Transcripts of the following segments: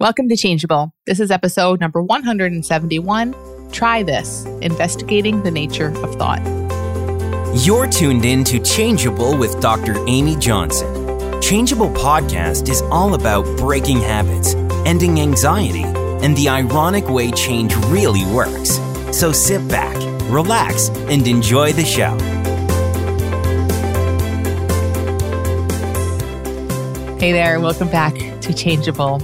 Welcome to Changeable. This is episode number 171 Try This Investigating the Nature of Thought. You're tuned in to Changeable with Dr. Amy Johnson. Changeable podcast is all about breaking habits, ending anxiety, and the ironic way change really works. So sit back, relax, and enjoy the show. Hey there, welcome back to Changeable.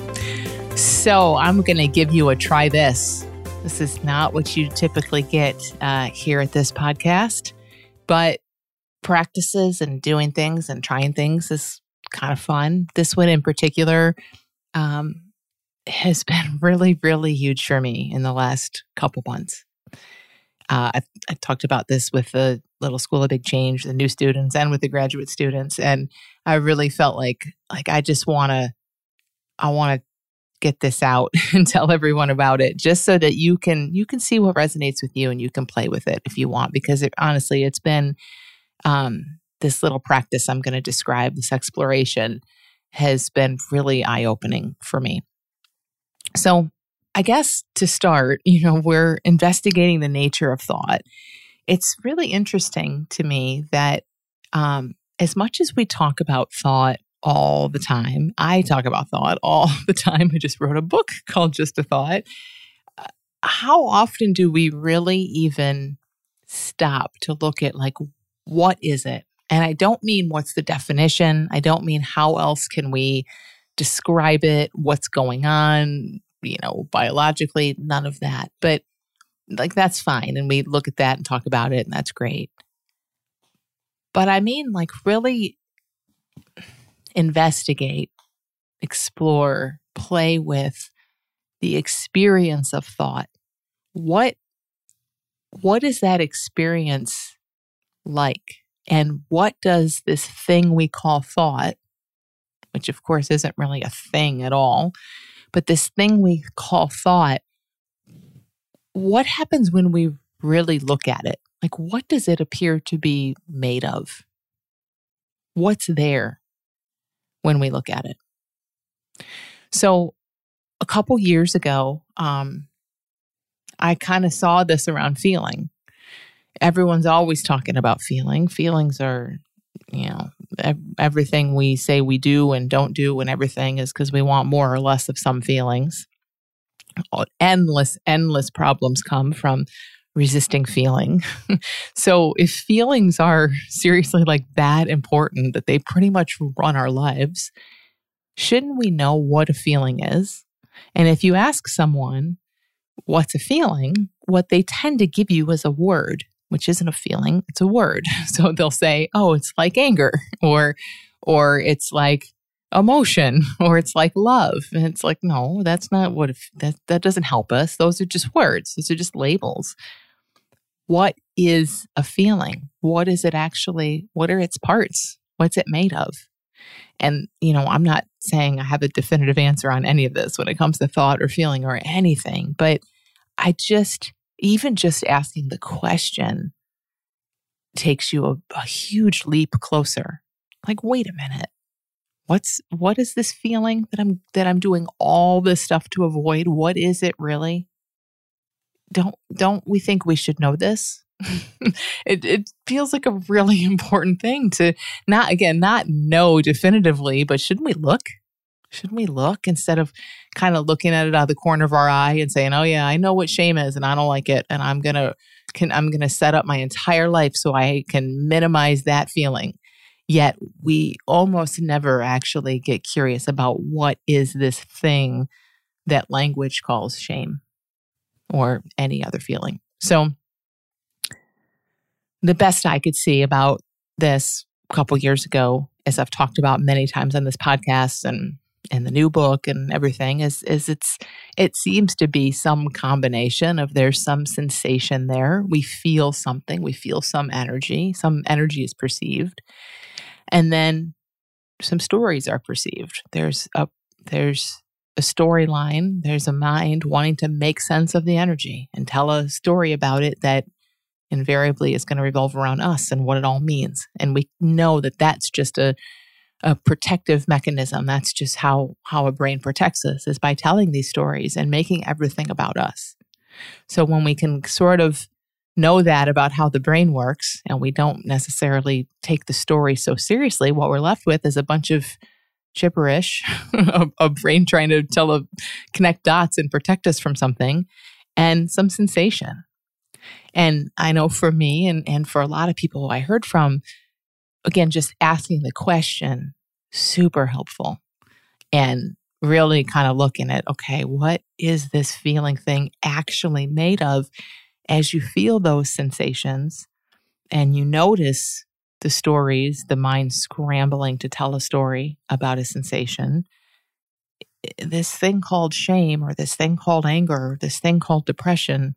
So, I'm going to give you a try this. This is not what you typically get uh, here at this podcast, but practices and doing things and trying things is kind of fun. This one in particular um, has been really, really huge for me in the last couple months. Uh, I, I talked about this with the little school of big change, the new students, and with the graduate students, and I really felt like like I just want to, I want to get this out and tell everyone about it just so that you can you can see what resonates with you and you can play with it if you want because it, honestly it's been um, this little practice i'm going to describe this exploration has been really eye-opening for me. So i guess to start you know we're investigating the nature of thought. It's really interesting to me that um, as much as we talk about thought all the time. I talk about thought all the time. I just wrote a book called Just a Thought. Uh, how often do we really even stop to look at, like, what is it? And I don't mean what's the definition. I don't mean how else can we describe it, what's going on, you know, biologically, none of that. But like, that's fine. And we look at that and talk about it, and that's great. But I mean, like, really investigate, explore, play with the experience of thought. What what is that experience like? And what does this thing we call thought, which of course isn't really a thing at all, but this thing we call thought, what happens when we really look at it? Like, what does it appear to be made of? What's there? When we look at it. So, a couple years ago, um, I kind of saw this around feeling. Everyone's always talking about feeling. Feelings are, you know, everything we say we do and don't do, and everything is because we want more or less of some feelings. Endless, endless problems come from resisting feeling. so if feelings are seriously like that important that they pretty much run our lives, shouldn't we know what a feeling is? And if you ask someone, what's a feeling? What they tend to give you is a word, which isn't a feeling, it's a word. So they'll say, "Oh, it's like anger," or or it's like emotion or it's like love and it's like no that's not what that that doesn't help us those are just words those are just labels what is a feeling? What is it actually? What are its parts? What's it made of? And, you know, I'm not saying I have a definitive answer on any of this when it comes to thought or feeling or anything, but I just, even just asking the question takes you a, a huge leap closer. Like, wait a minute. What's what is this feeling that I'm that I'm doing all this stuff to avoid? What is it really? Don't don't we think we should know this? it it feels like a really important thing to not again not know definitively, but shouldn't we look? Shouldn't we look instead of kind of looking at it out of the corner of our eye and saying, "Oh yeah, I know what shame is, and I don't like it, and I'm gonna can I'm gonna set up my entire life so I can minimize that feeling." Yet we almost never actually get curious about what is this thing that language calls shame or any other feeling. So, the best I could see about this a couple years ago, as I've talked about many times on this podcast and in the new book and everything, is is it's it seems to be some combination of there's some sensation there. We feel something, we feel some energy, some energy is perceived, and then some stories are perceived. There's a there's a storyline, there's a mind wanting to make sense of the energy and tell a story about it that invariably is going to revolve around us and what it all means. And we know that that's just a a protective mechanism. That's just how how a brain protects us is by telling these stories and making everything about us. So when we can sort of know that about how the brain works and we don't necessarily take the story so seriously, what we're left with is a bunch of gibberish, a, a, brain trying to tell a connect dots and protect us from something, and some sensation. And I know for me and, and for a lot of people I heard from, again, just asking the question, super helpful. And really kind of looking at, okay, what is this feeling thing actually made of? As you feel those sensations and you notice the stories, the mind scrambling to tell a story about a sensation, this thing called shame or this thing called anger, or this thing called depression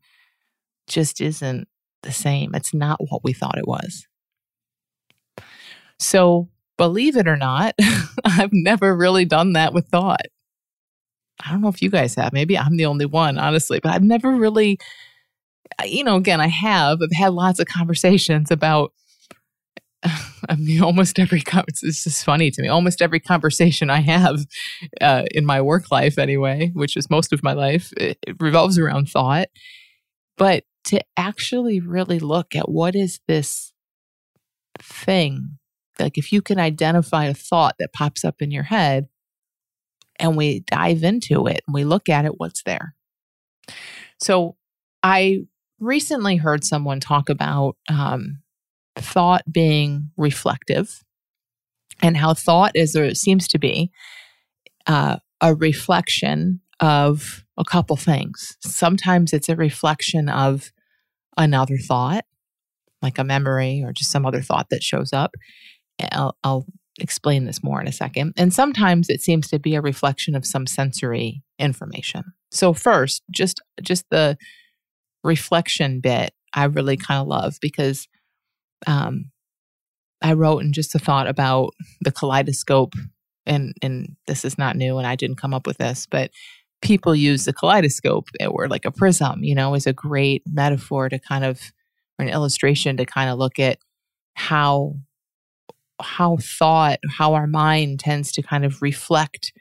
just isn't the same. It's not what we thought it was. So, believe it or not, I've never really done that with thought. I don't know if you guys have. Maybe I'm the only one, honestly, but I've never really, you know, again, I have. I've had lots of conversations about I mean, almost every it's just funny to me. Almost every conversation I have uh, in my work life, anyway, which is most of my life, it, it revolves around thought. But to actually really look at what is this thing, like if you can identify a thought that pops up in your head, and we dive into it and we look at it, what's there. So I recently heard someone talk about um, thought being reflective and how thought is or seems to be uh, a reflection of a couple things. Sometimes it's a reflection of another thought, like a memory or just some other thought that shows up. I'll, I'll explain this more in a second. And sometimes it seems to be a reflection of some sensory information. So first, just just the reflection bit I really kind of love because um, I wrote in just a thought about the kaleidoscope, and and this is not new, and I didn't come up with this, but people use the kaleidoscope or like a prism, you know, is a great metaphor to kind of or an illustration to kind of look at how how thought, how our mind tends to kind of reflect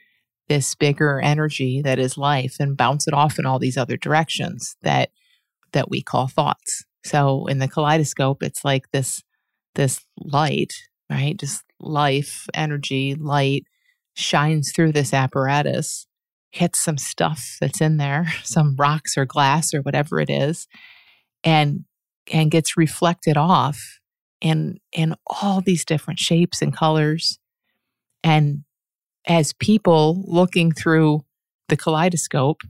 this bigger energy that is life and bounce it off in all these other directions that that we call thoughts. So in the kaleidoscope, it's like this this light, right? Just life, energy, light shines through this apparatus, hits some stuff that's in there, some rocks or glass or whatever it is, and and gets reflected off in in all these different shapes and colors. And as people looking through the kaleidoscope,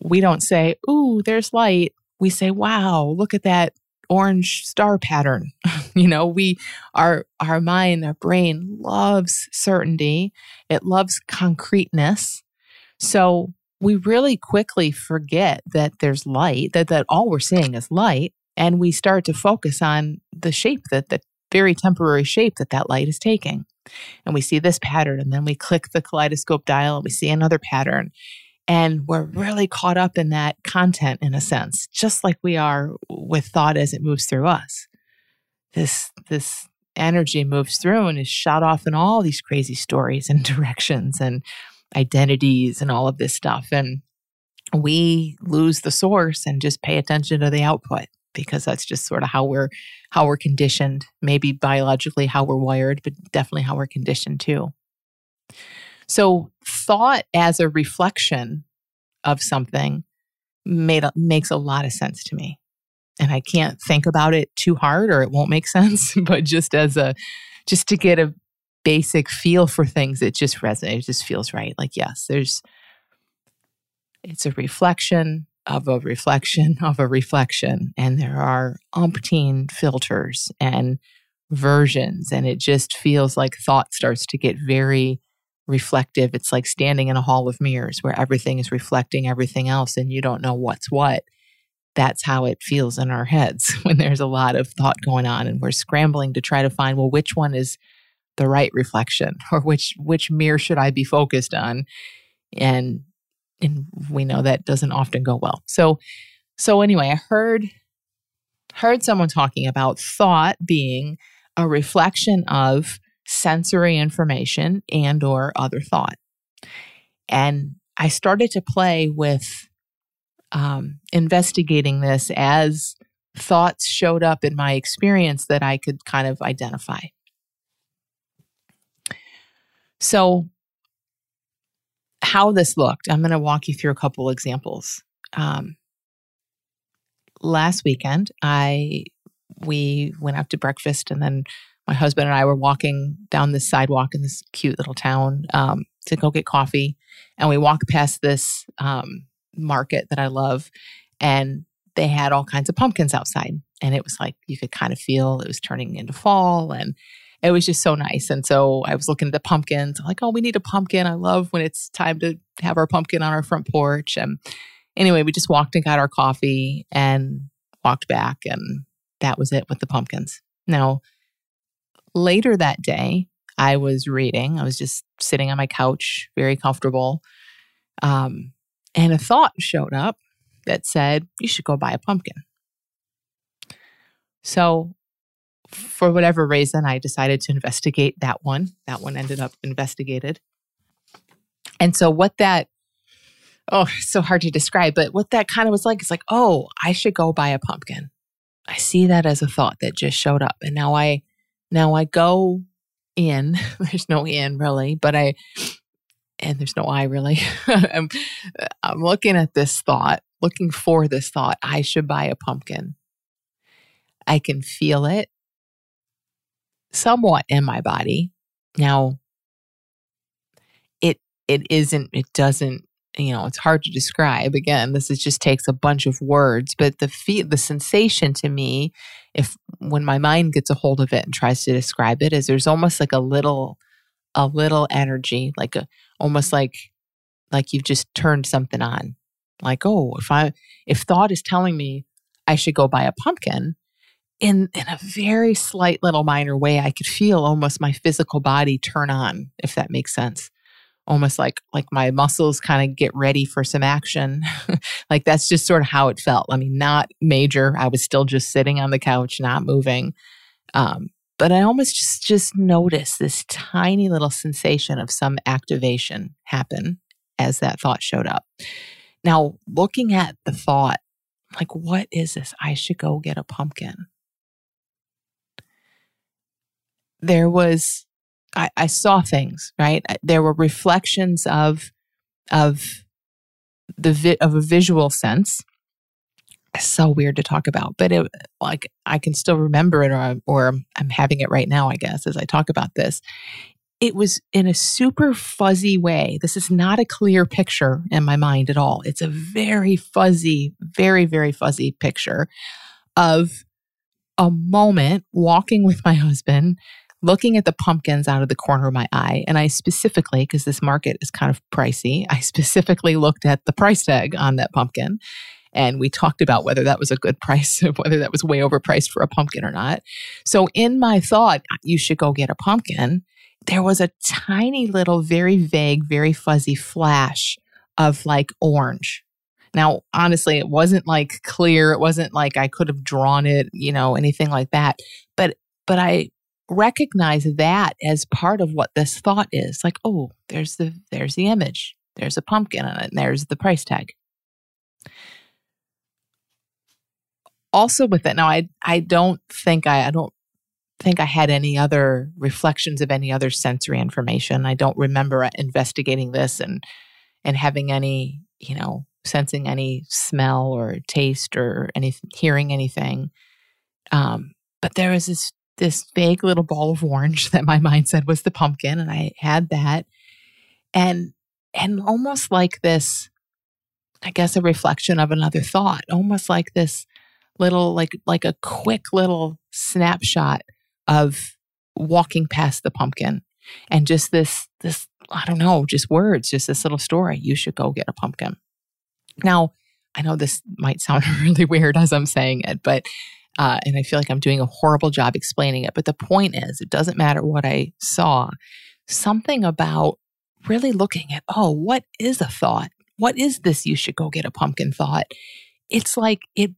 we don't say, "Ooh, there's light." We say, "Wow, look at that orange star pattern. you know, we our our mind, our brain loves certainty. It loves concreteness. So we really quickly forget that there's light, that that all we're seeing is light, and we start to focus on the shape that the very temporary shape that that light is taking. And we see this pattern and then we click the kaleidoscope dial and we see another pattern and we're really caught up in that content in a sense, just like we are with thought as it moves through us. This, this energy moves through and is shot off in all these crazy stories and directions and identities and all of this stuff. And we lose the source and just pay attention to the output because that's just sort of how we're how we're conditioned maybe biologically how we're wired but definitely how we're conditioned too so thought as a reflection of something made makes a lot of sense to me. And I can't think about it too hard or it won't make sense, but just as a just to get a basic feel for things, it just resonates, it just feels right. Like yes, there's it's a reflection of a reflection of a reflection and there are umpteen filters and versions and it just feels like thought starts to get very reflective. It's like standing in a hall of mirrors where everything is reflecting everything else and you don't know what's what. That's how it feels in our heads when there's a lot of thought going on and we're scrambling to try to find well which one is the right reflection or which which mirror should I be focused on and and we know that doesn't often go well. So so anyway, I heard heard someone talking about thought being a reflection of sensory information and or other thought. And I started to play with um, investigating this as thoughts showed up in my experience that I could kind of identify. So, how this looked, I'm going to walk you through a couple examples. Um, last weekend, I we went out to breakfast, and then my husband and I were walking down this sidewalk in this cute little town um, to go get coffee, and we walked past this um, market that I love, and they had all kinds of pumpkins outside, and it was like you could kind of feel it was turning into fall, and it was just so nice. And so I was looking at the pumpkins. I'm like, oh, we need a pumpkin. I love when it's time to have our pumpkin on our front porch. And anyway, we just walked and got our coffee and walked back, and that was it with the pumpkins. Now, later that day, I was reading. I was just sitting on my couch, very comfortable. Um, and a thought showed up that said, You should go buy a pumpkin. So, for whatever reason, I decided to investigate that one. That one ended up investigated. And so, what that oh, so hard to describe, but what that kind of was like is like, oh, I should go buy a pumpkin. I see that as a thought that just showed up. And now I now I go in. There's no in really, but I and there's no I really. I'm, I'm looking at this thought, looking for this thought. I should buy a pumpkin. I can feel it somewhat in my body. Now, it it isn't. It doesn't you know it's hard to describe again this is just takes a bunch of words but the feel the sensation to me if when my mind gets a hold of it and tries to describe it is there's almost like a little a little energy like a almost like like you've just turned something on. Like oh if i if thought is telling me i should go buy a pumpkin in in a very slight little minor way i could feel almost my physical body turn on if that makes sense almost like like my muscles kind of get ready for some action. Like that's just sort of how it felt. I mean not major. I was still just sitting on the couch not moving. Um, but i almost just just noticed this tiny little sensation of some activation happen as that thought showed up. Now looking at the thought like what is this? I should go get a pumpkin. There was I, I saw things, right? Uh, there were reflections of of the vi- of a visual sense. So weird to talk about, but it like I can still remember it, or or I'm having it right now, I guess, as I talk about this. It was in a super fuzzy way. This is not a clear picture in my mind at all. It's a very fuzzy, very very fuzzy picture of a moment walking with my husband looking at the pumpkins out of the corner of my eye. And I specifically, because this market is kind of pricey, I specifically looked at the price tag on that pumpkin. And we talked about whether that was a good price, whether that was way overpriced for a pumpkin or not. So, in my thought, you should go get a pumpkin, there was a tiny little, very vague, very fuzzy flash of like orange. Now, honestly, it wasn't like clear. It wasn't like I could have drawn it, you know, anything like that. But, but I recognize that as part of what this thought is. Like oh there's the there's the image there's a pumpkin on it and there's the price tag. Also with it now i i don't think i i don't think i had any other reflections of any other sensory information. I don't remember investigating this and and having any you know sensing any smell or taste or any hearing anything. Um but there was this this big little ball of orange that my mind said was the pumpkin and I had that. And and almost like this I guess a reflection of another thought almost like this little like like a quick little snapshot of walking past the pumpkin and just this this I don't know just words just this little story you should go get a pumpkin. Now I know this might sound really weird as I'm saying it but uh, and I feel like I'm doing a horrible job explaining it. But the point is, it doesn't matter what I saw. Something about really looking at, oh, what is a thought? What is this? You should go get a pumpkin thought. It's like it,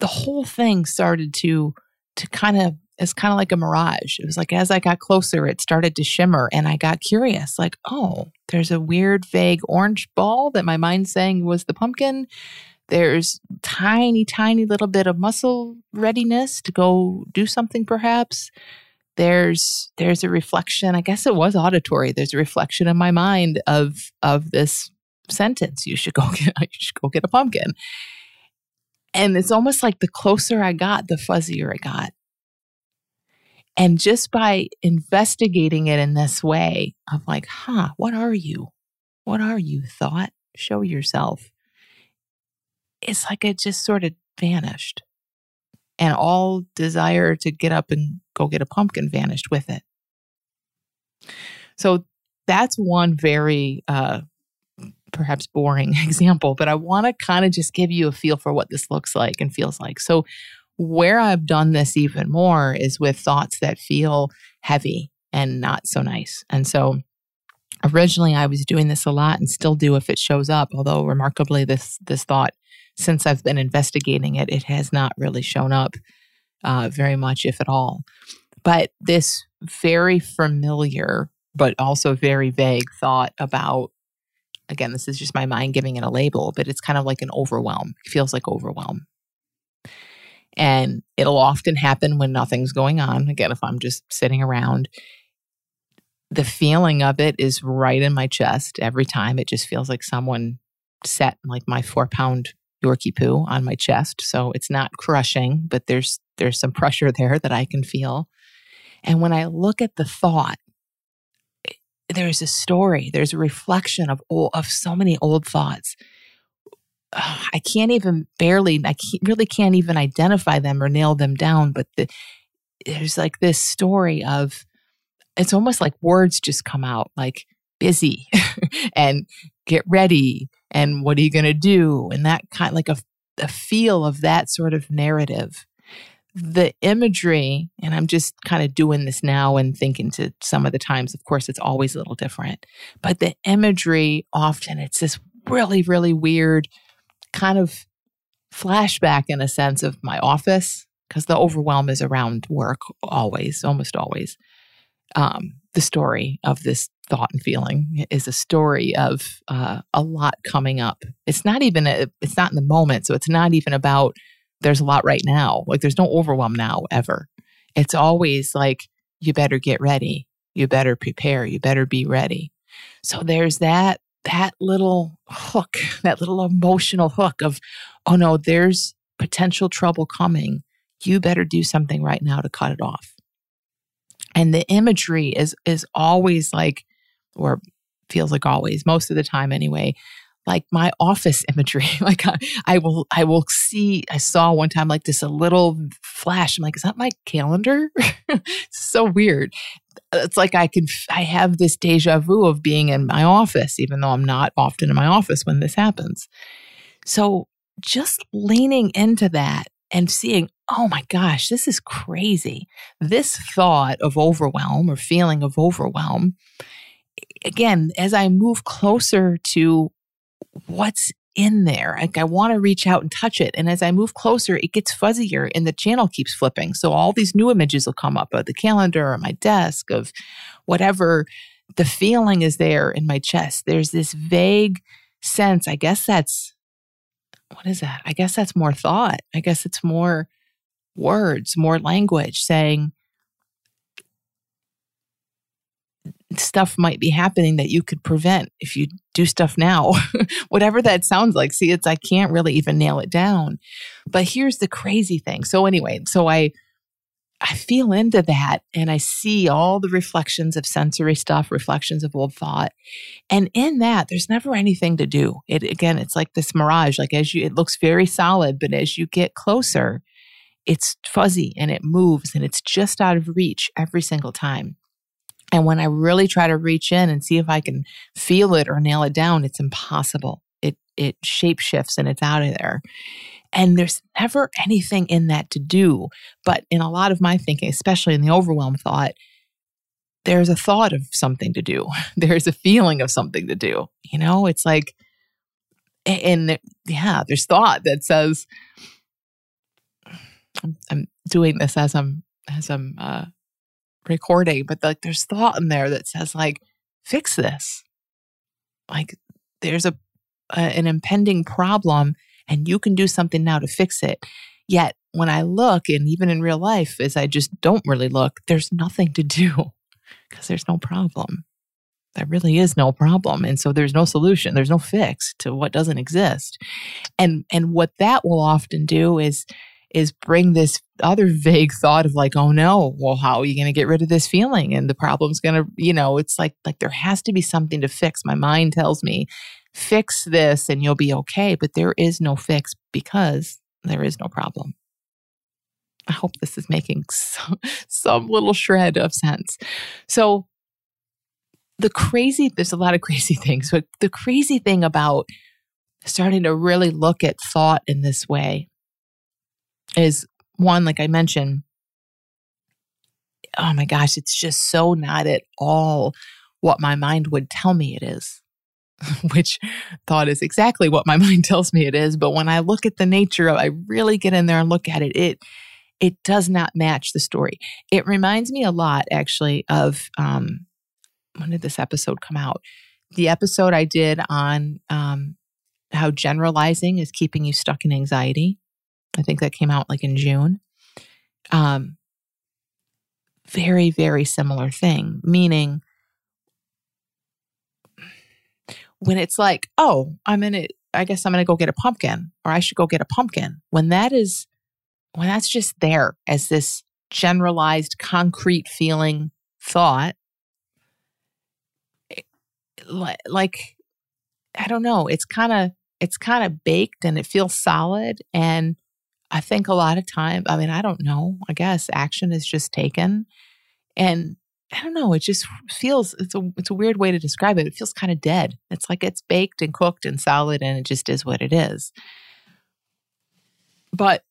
the whole thing started to, to kind of it's kind of like a mirage. It was like as I got closer, it started to shimmer and I got curious like, oh, there's a weird, vague orange ball that my mind's saying was the pumpkin. There's tiny, tiny little bit of muscle readiness to go do something perhaps. There's there's a reflection, I guess it was auditory. There's a reflection in my mind of of this sentence. You should go get you should go get a pumpkin. And it's almost like the closer I got, the fuzzier it got. And just by investigating it in this way, I'm like, huh, what are you? What are you, thought? Show yourself. It's like it just sort of vanished. And all desire to get up and go get a pumpkin vanished with it. So that's one very uh, perhaps boring example, but I want to kind of just give you a feel for what this looks like and feels like. So, where I've done this even more is with thoughts that feel heavy and not so nice. And so originally I was doing this a lot and still do if it shows up, although remarkably this this thought since I've been investigating it, it has not really shown up uh, very much, if at all. But this very familiar, but also very vague thought about, again, this is just my mind giving it a label, but it's kind of like an overwhelm. It feels like overwhelm. And it'll often happen when nothing's going on. Again, if I'm just sitting around, the feeling of it is right in my chest every time. It just feels like someone set like my four pound Yorkie poo on my chest. So it's not crushing, but there's there's some pressure there that I can feel. And when I look at the thought, eh, there's a story, there's a reflection of old, of so many old thoughts I can't even barely, I can't, really can't even identify them or nail them down. But the, there's like this story of, it's almost like words just come out like busy and get ready and what are you going to do? And that kind like a, a feel of that sort of narrative. The imagery, and I'm just kind of doing this now and thinking to some of the times, of course, it's always a little different, but the imagery often it's this really, really weird kind of flashback in a sense of my office because the overwhelm is around work always, almost always. Um, the story of this thought and feeling is a story of uh, a lot coming up. It's not even a, it's not in the moment, so it's not even about there's a lot right now. Like there's no overwhelm now ever. It's always like you better get ready, you better prepare, you better be ready. So there's that that little hook, that little emotional hook of, oh no, there's potential trouble coming. You better do something right now to cut it off. And the imagery is is always like, or feels like always, most of the time anyway, like my office imagery. like I, I, will, I will see. I saw one time like this a little flash. I'm like, is that my calendar? so weird it's like I can, I have this deja vu of being in my office, even though I'm not often in my office when this happens. So just leaning into that and seeing, oh my gosh, this is crazy. This thought of overwhelm or feeling of overwhelm, again, as I move closer to what's in there. Like I want to reach out and touch it. And as I move closer, it gets fuzzier and the channel keeps flipping. So all these new images will come up of the calendar or my desk of whatever the feeling is there in my chest. There's this vague sense. I guess that's what is that? I guess that's more thought. I guess it's more words, more language saying, stuff might be happening that you could prevent if you do stuff now. Whatever that sounds like. See it's i can't really even nail it down. But here's the crazy thing. So anyway so i i feel into that and i see all the reflections of sensory stuff reflections of old thought. And in that there's never anything to do. It again it's like this mirage like as you it looks very solid but as you get closer it's fuzzy and it moves and it's just out of reach every single time and when I really try to reach in and see if I can feel it or nail it down, it's impossible. It it shape shifts and it's out of there. And there's never anything in that to do. But in a lot of my thinking, especially in the overwhelm thought, there's a thought of something to do. There's a feeling of something to do. You know, it's like, and yeah, there's thought that says, I'm, I'm doing this as I'm as I'm uh, recording, but like there's thought in there that says like, fix this. Like there's a, a an impending problem, and you can do something now to fix it. Yet when I look, and even in real life, as I just don't really look, there's nothing to do because there's no problem. There really is no problem. And so there's no solution. There's no fix to what doesn't exist. And and what that will often do is is bring this other vague thought of like, oh no, well, how are you going to get rid of this feeling? And the problem's going to, you know, it's like, like there has to be something to fix. My mind tells me, fix this and you'll be okay. But there is no fix because there is no problem. I hope this is making some, some little shred of sense. So, the crazy, there's a lot of crazy things, but the crazy thing about starting to really look at thought in this way is one, like I mentioned, oh my gosh, it's just so not at all what my mind would tell me it is, which thought is exactly what my mind tells me it is. But when I look at the nature of, I really get in there and look at it, it it does not match the story. It reminds me a lot, actually, of um, when did this episode come out? The episode I did on um, how generalizing is keeping you stuck in anxiety. I think that came out like in June. Um, very, very similar thing, meaning when it's like, oh, I'm in it, I guess I'm going to go get a pumpkin, or I should go get a pumpkin. When that is, when that's just there as this generalized, concrete feeling thought, like, I don't know, it's kind of, it's kind of baked and it feels solid. And I think a lot of time, I mean, I don't know, I guess action is just taken. And I don't know, it just feels it's a it's a weird way to describe it. It feels kind of dead. It's like it's baked and cooked and solid and it just is what it is. But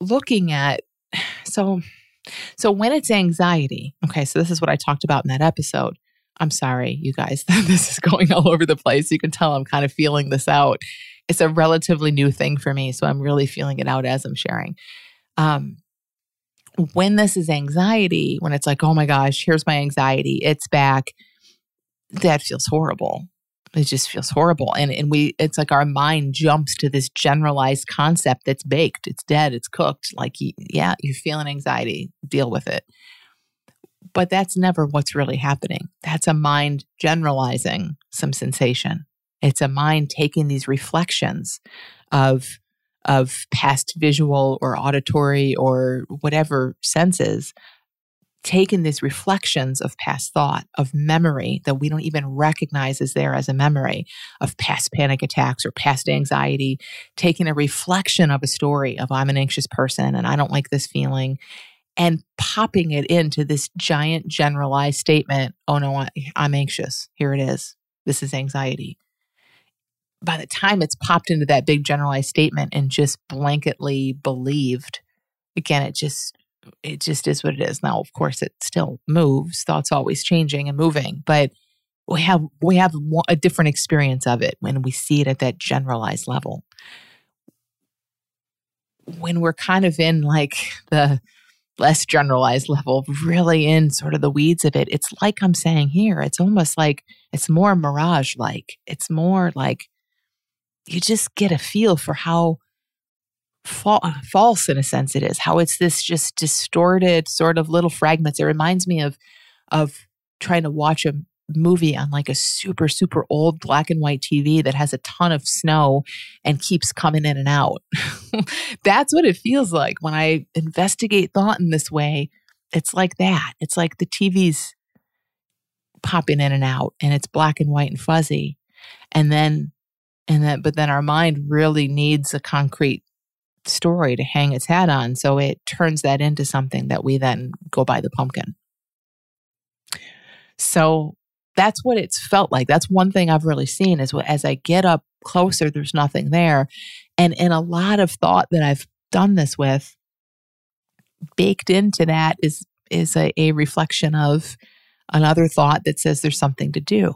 looking at so so when it's anxiety, okay, so this is what I talked about in that episode. I'm sorry, you guys, this is going all over the place. You can tell I'm kind of feeling this out it's a relatively new thing for me. So I'm really feeling it out as I'm sharing. Um, when this is anxiety, when it's like, oh my gosh, here's my anxiety, it's back, that feels horrible. It just feels horrible. And and we it's like our mind jumps to this generalized concept that's baked, it's dead, it's cooked. Like yeah, you're feeling anxiety, deal with it. But that's never what's really happening. That's a mind generalizing some sensation. It's a mind taking these reflections of of past visual or auditory or whatever senses taking these reflections of past thought, of memory that we don't even recognize as there as a memory, of past panic attacks or past anxiety, taking a reflection of a story of I'm an anxious person and I don't like this feeling, and popping it into this giant generalized statement oh no, I'm anxious. Here it is. This is anxiety by the time it's popped into that big generalized statement and just blanketly believed, again, it just it just is what it is. Now, of course, it still moves. Thoughts always changing and moving, but we have we have a different experience of it when we see it at that generalized level. When we're kind of in like the less generalized level, really in sort of the weeds of it, it's like I'm saying here. It's almost like it's more mirage like. It's more like you just get a feel for how fa- false, in a sense, it is. How it's this just distorted sort of little fragments. It reminds me of of trying to watch a movie on like a super super old black and white TV that has a ton of snow and keeps coming in and out. That's what it feels like when I investigate thought in this way. It's like that. It's like the TV's popping in and out and it's black and white and fuzzy. And then and that but then our mind really needs a concrete story to hang its hat on so it turns that into something that we then go buy the pumpkin. So that's what it's felt like. That's one thing i've really seen is as i get up closer there's nothing there. And in a lot of thought that i've done this with baked into that is is a, a reflection of another thought that says there's something to do.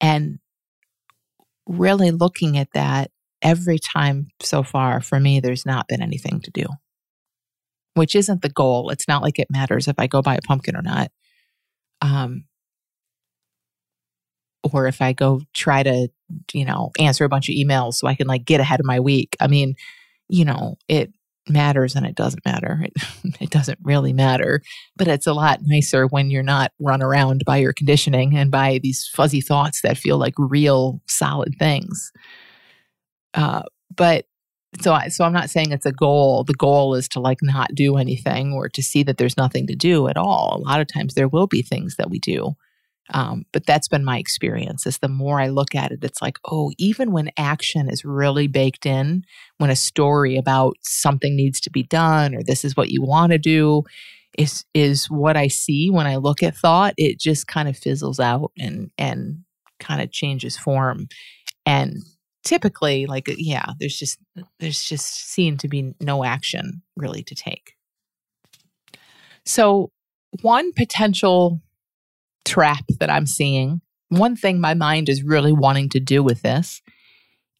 And really looking at that every time so far for me, there's not been anything to do. which isn't the goal. It's not like it matters if I go buy a pumpkin or not. Um, or if I go try to, you know, answer a bunch of emails so I can like get ahead of my week. I mean, you know, it matters and it doesn't matter. It, it doesn't really matter, but it's a lot nicer when you're not run around by your conditioning and by these fuzzy thoughts that feel like real solid things. Uh, but so I, so I'm not saying it's a goal. The goal is to like not do anything or to see that there's nothing to do at all. A lot of times there will be things that we do. Um, but that's been my experience is the more I look at it, it's like, oh, even when action is really baked in, when a story about something needs to be done or this is what you want to do is is what I see when I look at thought, it just kind of fizzles out and and kind of changes form. And typically like yeah there's just there's just seen to be no action really to take so one potential trap that i'm seeing one thing my mind is really wanting to do with this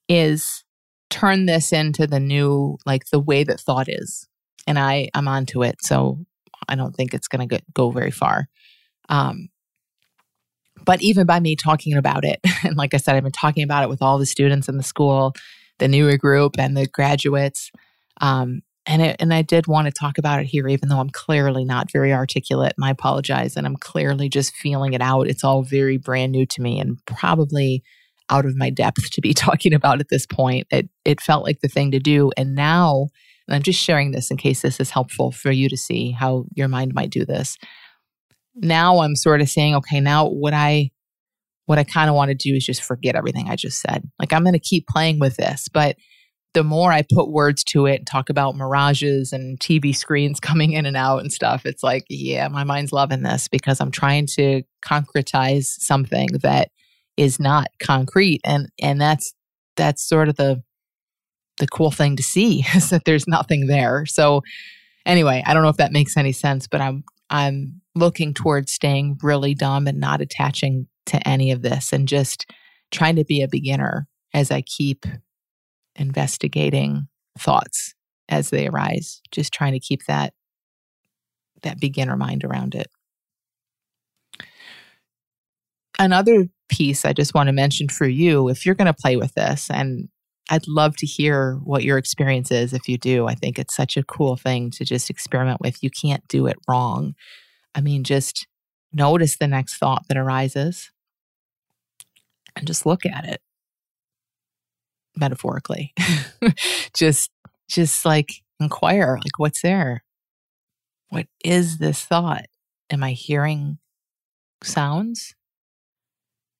is turn this into the new like the way that thought is and i i'm onto it so i don't think it's going to go very far um but even by me talking about it, and like I said, I've been talking about it with all the students in the school, the newer group, and the graduates. Um, and it, and I did want to talk about it here, even though I'm clearly not very articulate. And I apologize, and I'm clearly just feeling it out. It's all very brand new to me, and probably out of my depth to be talking about at this point. It it felt like the thing to do, and now, and I'm just sharing this in case this is helpful for you to see how your mind might do this now I'm sort of saying, okay, now what I what I kind of want to do is just forget everything I just said. Like I'm going to keep playing with this, but the more I put words to it and talk about mirages and TV screens coming in and out and stuff, it's like, yeah, my mind's loving this because I'm trying to concretize something that is not concrete and and that's that's sort of the the cool thing to see is that there's nothing there. So anyway, I don't know if that makes any sense, but I'm I'm looking towards staying really dumb and not attaching to any of this and just trying to be a beginner as I keep investigating thoughts as they arise just trying to keep that that beginner mind around it. Another piece i just want to mention for you if you're going to play with this and i'd love to hear what your experience is if you do i think it's such a cool thing to just experiment with you can't do it wrong. I mean, just notice the next thought that arises and just look at it metaphorically. just just like inquire like what's there? What is this thought? Am I hearing sounds?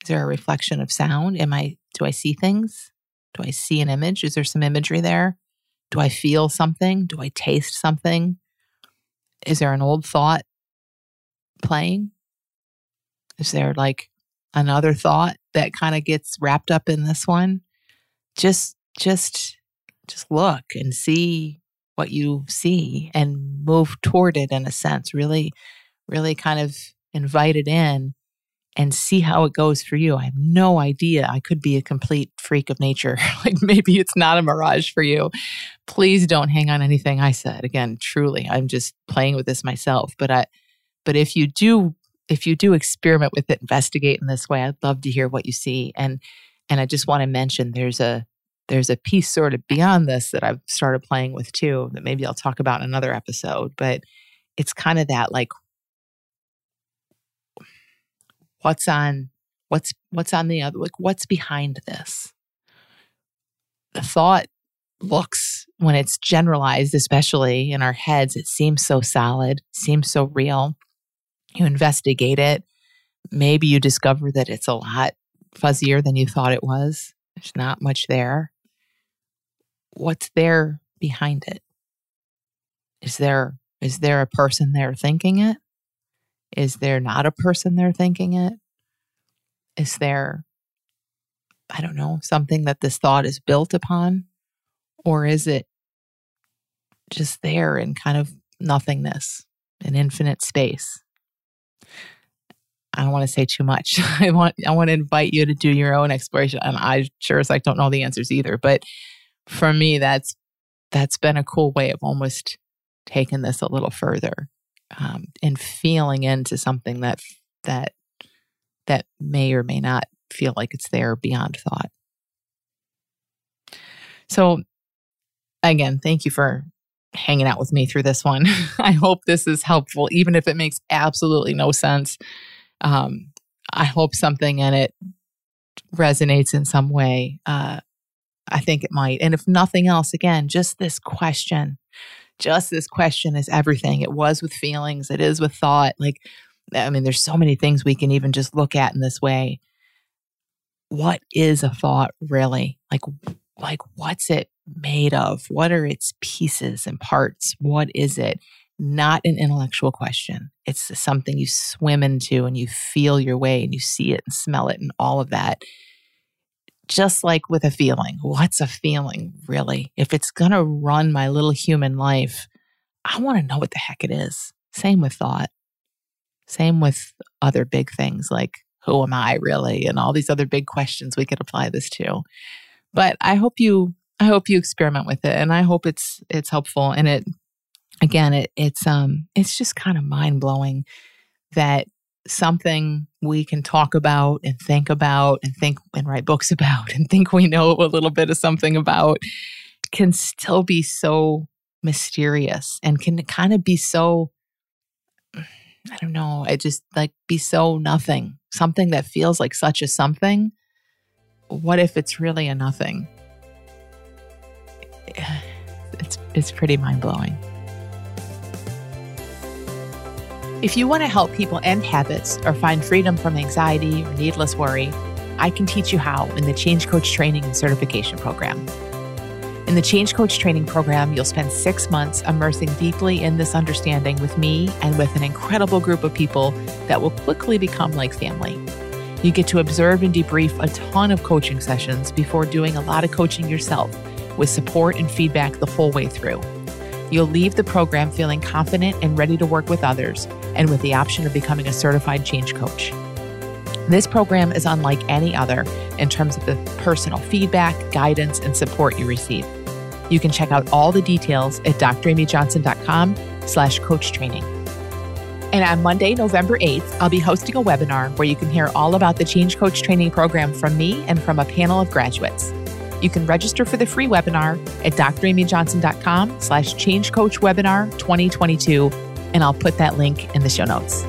Is there a reflection of sound? Am I do I see things? Do I see an image? Is there some imagery there? Do I feel something? Do I taste something? Is there an old thought playing? Is there like another thought that kind of gets wrapped up in this one? Just just just look and see what you see and move toward it in a sense. Really really kind of invite it in and see how it goes for you. I have no idea. I could be a complete freak of nature. like maybe it's not a mirage for you. Please don't hang on anything I said. Again, truly, I'm just playing with this myself. But I, but if you do, if you do experiment with it, investigate in this way, I'd love to hear what you see. And and I just want to mention there's a there's a piece sort of beyond this that I've started playing with too that maybe I'll talk about in another episode. But it's kind of that like what's on what's what's on the other like what's behind this the thought looks when it's generalized especially in our heads it seems so solid seems so real you investigate it. Maybe you discover that it's a lot fuzzier than you thought it was. There's not much there. What's there behind it? Is there is there a person there thinking it? Is there not a person there thinking it? Is there I don't know, something that this thought is built upon? Or is it just there in kind of nothingness, an infinite space? I don't want to say too much. I want I want to invite you to do your own exploration. And I sure as I don't know the answers either. But for me, that's that's been a cool way of almost taking this a little further um, and feeling into something that that that may or may not feel like it's there beyond thought. So, again, thank you for hanging out with me through this one. I hope this is helpful, even if it makes absolutely no sense. Um, I hope something in it resonates in some way. Uh, I think it might. And if nothing else, again, just this question, just this question is everything. It was with feelings, it is with thought. Like, I mean, there's so many things we can even just look at in this way. What is a thought really? Like, like what's it made of? What are its pieces and parts? What is it? Not an intellectual question. It's something you swim into and you feel your way and you see it and smell it and all of that. Just like with a feeling, what's a feeling really? If it's going to run my little human life, I want to know what the heck it is. Same with thought. Same with other big things like who am I really? And all these other big questions we could apply this to. But I hope you I hope you experiment with it and I hope it's it's helpful and it again it it's um it's just kind of mind-blowing that something we can talk about and think about and think and write books about and think we know a little bit of something about can still be so mysterious and can kind of be so I don't know, it just like be so nothing. Something that feels like such a something what if it's really a nothing? It's, it's pretty mind If you want to help people end habits or find freedom from anxiety or needless worry, I can teach you how in the Change Coach Training and Certification Program. In the Change Coach Training Program, you'll spend six months immersing deeply in this understanding with me and with an incredible group of people that will quickly become like family. You get to observe and debrief a ton of coaching sessions before doing a lot of coaching yourself with support and feedback the whole way through. You'll leave the program feeling confident and ready to work with others and with the option of becoming a certified change coach. This program is unlike any other in terms of the personal feedback, guidance, and support you receive. You can check out all the details at dramyjohnson.com slash coach training. And on Monday, November 8th, I'll be hosting a webinar where you can hear all about the Change Coach training program from me and from a panel of graduates. You can register for the free webinar at dramyjohnson.com slash changecoachwebinar 2022, and I'll put that link in the show notes.